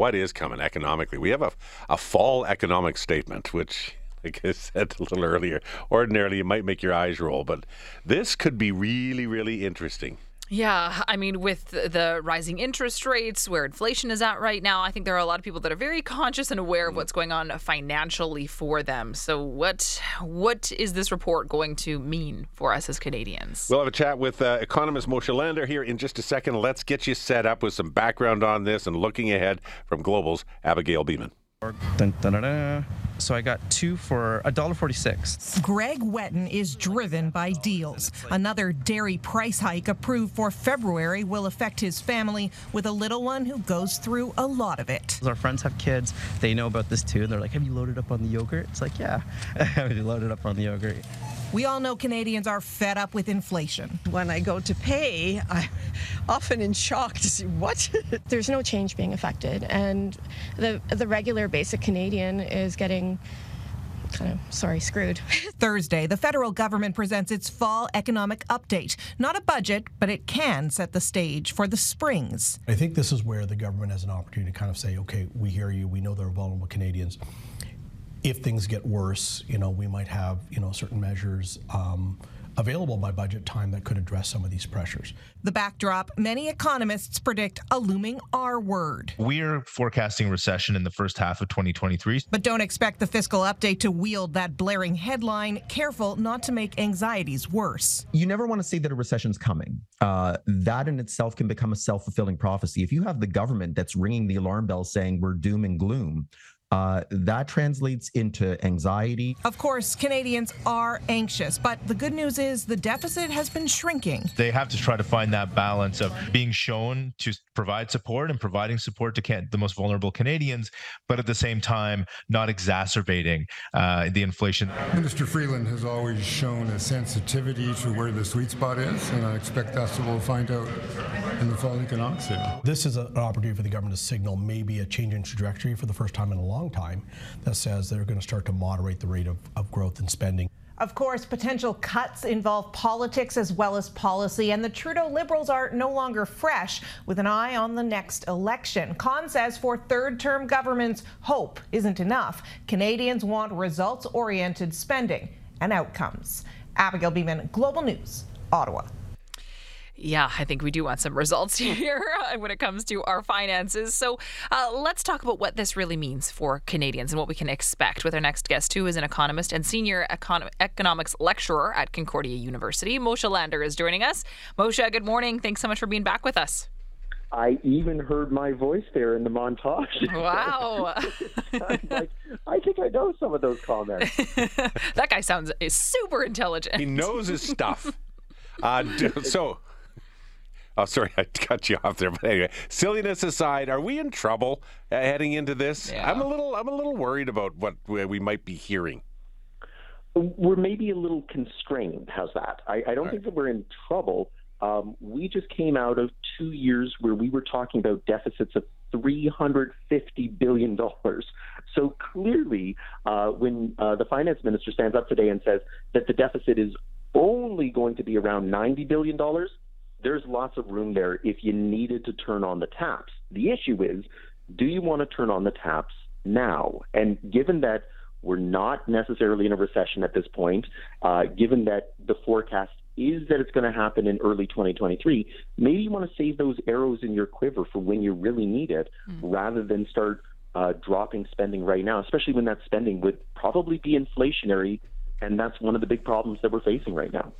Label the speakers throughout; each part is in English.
Speaker 1: what is coming economically. We have a, a fall economic statement, which like I said a little earlier, ordinarily it might make your eyes roll, but this could be really, really interesting.
Speaker 2: Yeah, I mean, with the rising interest rates, where inflation is at right now, I think there are a lot of people that are very conscious and aware of what's going on financially for them. So, what what is this report going to mean for us as Canadians?
Speaker 1: We'll have a chat with uh, economist Moshe Lander here in just a second. Let's get you set up with some background on this and looking ahead from Global's Abigail Bimman.
Speaker 3: Dun, dun, dun, so I got two for $1.46.
Speaker 4: Greg Wetton is driven by deals. Another dairy price hike approved for February will affect his family with a little one who goes through a lot of it.
Speaker 3: Our friends have kids. They know about this too. And they're like, Have you loaded up on the yogurt? It's like, Yeah, have you loaded up on the yogurt?
Speaker 4: We all know Canadians are fed up with inflation.
Speaker 5: When I go to pay, I'm often in shock to see what.
Speaker 6: There's no change being affected, and the the regular basic Canadian is getting kind of, sorry, screwed.
Speaker 4: Thursday, the federal government presents its fall economic update. Not a budget, but it can set the stage for the springs.
Speaker 7: I think this is where the government has an opportunity to kind of say, okay, we hear you, we know there are vulnerable Canadians if things get worse, you know, we might have, you know, certain measures um, available by budget time that could address some of these pressures.
Speaker 4: The backdrop many economists predict a looming R word.
Speaker 8: We're forecasting recession in the first half of 2023.
Speaker 4: But don't expect the fiscal update to wield that blaring headline. Careful not to make anxieties worse.
Speaker 9: You never want to say that a recession's coming. Uh, that in itself can become a self fulfilling prophecy. If you have the government that's ringing the alarm bell saying we're doom and gloom, uh, that translates into anxiety.
Speaker 4: Of course, Canadians are anxious, but the good news is the deficit has been shrinking.
Speaker 8: They have to try to find that balance of being shown to provide support and providing support to can- the most vulnerable Canadians, but at the same time, not exacerbating uh, the inflation.
Speaker 10: Minister Freeland has always shown a sensitivity to where the sweet spot is, and I expect that's what we'll find out in the fall economic statement.
Speaker 7: This is an opportunity for the government to signal maybe a change in trajectory for the first time in a long long time that says they're going to start to moderate the rate of, of growth and spending.
Speaker 4: Of course, potential cuts involve politics as well as policy, and the Trudeau Liberals are no longer fresh with an eye on the next election. Khan says for third term governments, hope isn't enough. Canadians want results oriented spending and outcomes. Abigail Bimman, Global News, Ottawa.
Speaker 2: Yeah, I think we do want some results here when it comes to our finances. So uh, let's talk about what this really means for Canadians and what we can expect with our next guest, who is an economist and senior econ- economics lecturer at Concordia University. Moshe Lander is joining us. Moshe, good morning. Thanks so much for being back with us.
Speaker 11: I even heard my voice there in the montage.
Speaker 2: Wow.
Speaker 11: like, I think I know some of those comments.
Speaker 2: that guy sounds is super intelligent.
Speaker 1: He knows his stuff. Uh, so, Oh, sorry, I cut you off there. But anyway, silliness aside, are we in trouble uh, heading into this?
Speaker 2: Yeah.
Speaker 1: I'm a little, I'm a little worried about what we might be hearing.
Speaker 11: We're maybe a little constrained. How's that? I, I don't right. think that we're in trouble. Um, we just came out of two years where we were talking about deficits of $350 billion. So clearly, uh, when uh, the finance minister stands up today and says that the deficit is only going to be around $90 billion, there's lots of room there if you needed to turn on the taps. The issue is, do you want to turn on the taps now? And given that we're not necessarily in a recession at this point, uh, given that the forecast is that it's going to happen in early 2023, maybe you want to save those arrows in your quiver for when you really need it mm. rather than start uh, dropping spending right now, especially when that spending would probably be inflationary. And that's one of the big problems that we're facing right now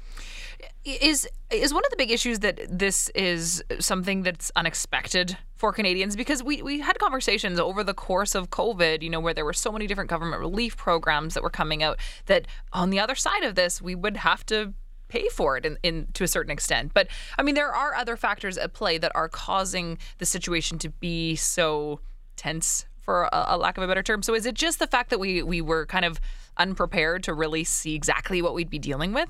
Speaker 2: is is one of the big issues that this is something that's unexpected for Canadians because we we had conversations over the course of COVID, you know, where there were so many different government relief programs that were coming out that on the other side of this we would have to pay for it in, in to a certain extent. But I mean there are other factors at play that are causing the situation to be so tense for a, a lack of a better term. So is it just the fact that we we were kind of unprepared to really see exactly what we'd be dealing with?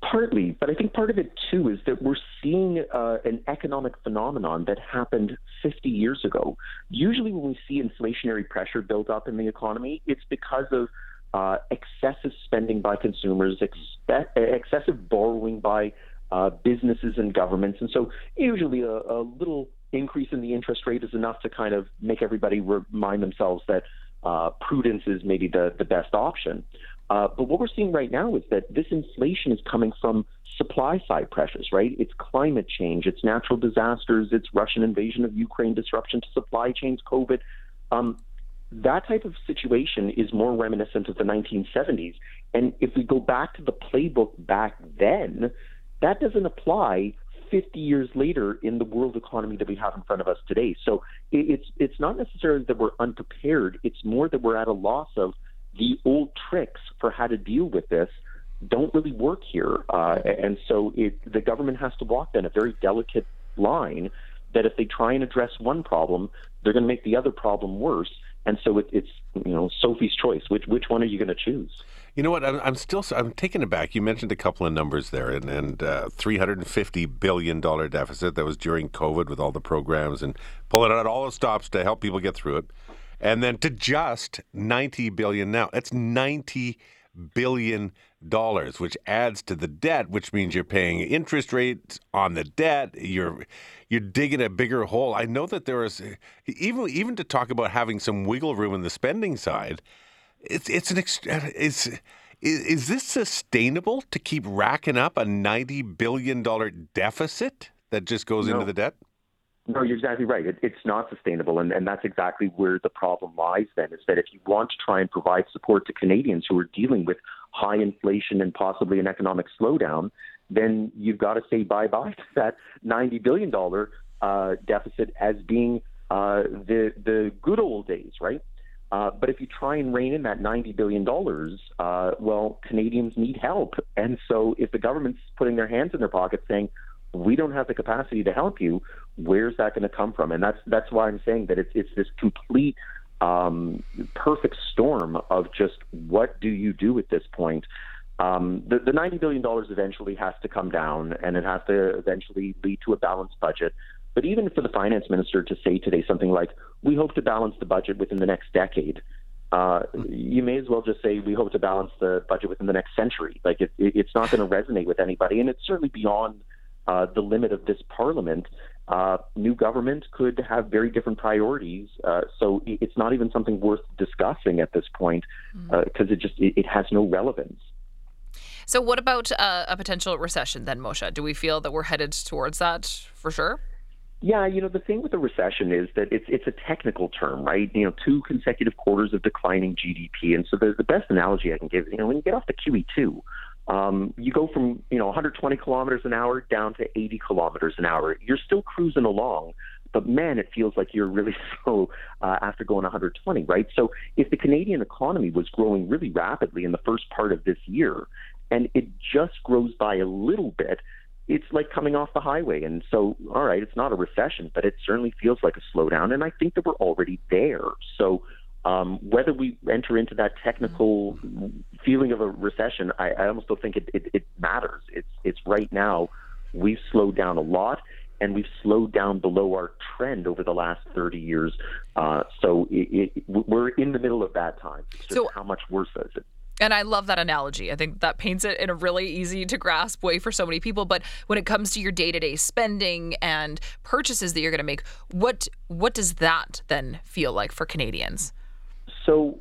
Speaker 11: Partly, but I think part of it too is that we're seeing uh, an economic phenomenon that happened 50 years ago. Usually, when we see inflationary pressure built up in the economy, it's because of uh, excessive spending by consumers, expe- excessive borrowing by uh, businesses and governments, and so usually a, a little increase in the interest rate is enough to kind of make everybody remind themselves that uh, prudence is maybe the, the best option. Uh, but what we're seeing right now is that this inflation is coming from supply side pressures, right? It's climate change, it's natural disasters, it's Russian invasion of Ukraine, disruption to supply chains, COVID. Um, that type of situation is more reminiscent of the 1970s. And if we go back to the playbook back then, that doesn't apply 50 years later in the world economy that we have in front of us today. So it's it's not necessarily that we're unprepared. It's more that we're at a loss of the old tricks for how to deal with this don't really work here. Uh, and so it, the government has to walk then a very delicate line that if they try and address one problem, they're going to make the other problem worse. And so it, it's you know Sophie's choice. Which which one are you going to choose?
Speaker 1: You know what? I'm, I'm still I'm taken aback. You mentioned a couple of numbers there, and and uh, 350 billion dollar deficit that was during COVID with all the programs and pulling out all the stops to help people get through it, and then to just 90 billion now. That's 90 billion dollars, which adds to the debt, which means you're paying interest rates on the debt. You're you're digging a bigger hole. I know that there is even even to talk about having some wiggle room in the spending side. It's it's an it's is, is this sustainable to keep racking up a ninety billion dollar deficit that just goes no. into the debt?
Speaker 11: No, you're exactly right. It, it's not sustainable, and, and that's exactly where the problem lies. Then is that if you want to try and provide support to Canadians who are dealing with high inflation and possibly an economic slowdown, then you've got to say bye bye to that ninety billion dollar uh, deficit as being uh, the the good old days, right? Uh, but if you try and rein in that $90 billion, uh, well, Canadians need help. And so if the government's putting their hands in their pockets saying, we don't have the capacity to help you, where's that going to come from? And that's that's why I'm saying that it's it's this complete um, perfect storm of just what do you do at this point. Um, the, the $90 billion eventually has to come down and it has to eventually lead to a balanced budget. But even for the finance minister to say today something like, we hope to balance the budget within the next decade, uh, you may as well just say, we hope to balance the budget within the next century. Like, it, it, it's not going to resonate with anybody. And it's certainly beyond uh, the limit of this parliament, uh, new government could have very different priorities. Uh, so it's not even something worth discussing at this point because mm. uh, it just it, it, has no relevance.
Speaker 2: So what about uh, a potential recession then, Moshe? Do we feel that we're headed towards that for sure?
Speaker 11: Yeah, you know the thing with a recession is that it's it's a technical term, right? You know, two consecutive quarters of declining GDP, and so the the best analogy I can give, you know, when you get off the QE two, um, you go from you know 120 kilometers an hour down to 80 kilometers an hour. You're still cruising along, but man, it feels like you're really slow uh, after going 120, right? So if the Canadian economy was growing really rapidly in the first part of this year, and it just grows by a little bit, it's like coming off the highway. And so, all right, it's not a recession, but it certainly feels like a slowdown. And I think that we're already there. So um, whether we enter into that technical feeling of a recession, I, I almost don't think it, it, it matters. It's it's right now. We've slowed down a lot, and we've slowed down below our trend over the last 30 years. Uh, so it, it, we're in the middle of that time. so how much worse is it?
Speaker 2: And I love that analogy. I think that paints it in a really easy to grasp way for so many people. But when it comes to your day to day spending and purchases that you're going to make, what what does that then feel like for Canadians?
Speaker 11: So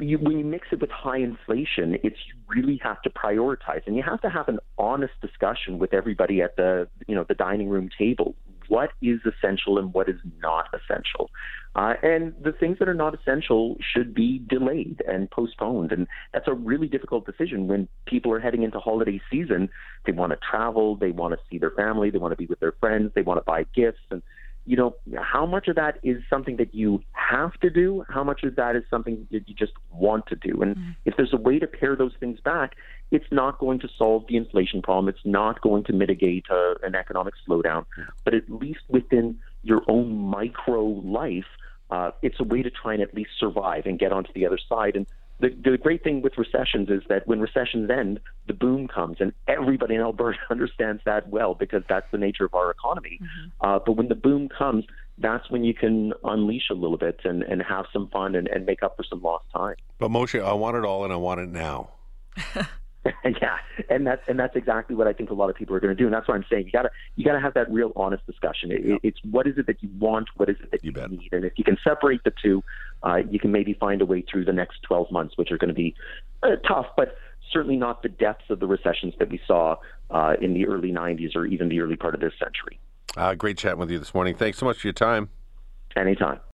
Speaker 11: you, when you mix it with high inflation, it's you really have to prioritize, and you have to have an honest discussion with everybody at the you know the dining room table. What is essential and what is not essential, uh, and the things that are not essential should be delayed and postponed. And that's a really difficult decision when people are heading into holiday season. They want to travel, they want to see their family, they want to be with their friends, they want to buy gifts, and you know, how much of that is something that you have to do? How much of that is something that you just want to do? And mm-hmm. if there's a way to pare those things back, it's not going to solve the inflation problem. It's not going to mitigate uh, an economic slowdown. Mm-hmm. But at least within your own micro life, uh, it's a way to try and at least survive and get onto the other side. And the, the great thing with recessions is that when recessions end, the boom comes, and everybody in Alberta understands that well because that's the nature of our economy. Mm-hmm. Uh, but when the boom comes, that's when you can unleash a little bit and, and have some fun and, and make up for some lost time.
Speaker 1: But Moshe, I want it all and I want it now.
Speaker 11: yeah, and that's and that's exactly what I think a lot of people are going to do, and that's why I'm saying you gotta you gotta have that real honest discussion. It, yeah. It's what is it that you want, what is it that you, you need, and if you can separate the two, uh, you can maybe find a way through the next 12 months, which are going to be uh, tough, but certainly not the depths of the recessions that we saw uh, in the early 90s or even the early part of this century.
Speaker 1: Uh, great chatting with you this morning. Thanks so much for your time.
Speaker 11: Anytime.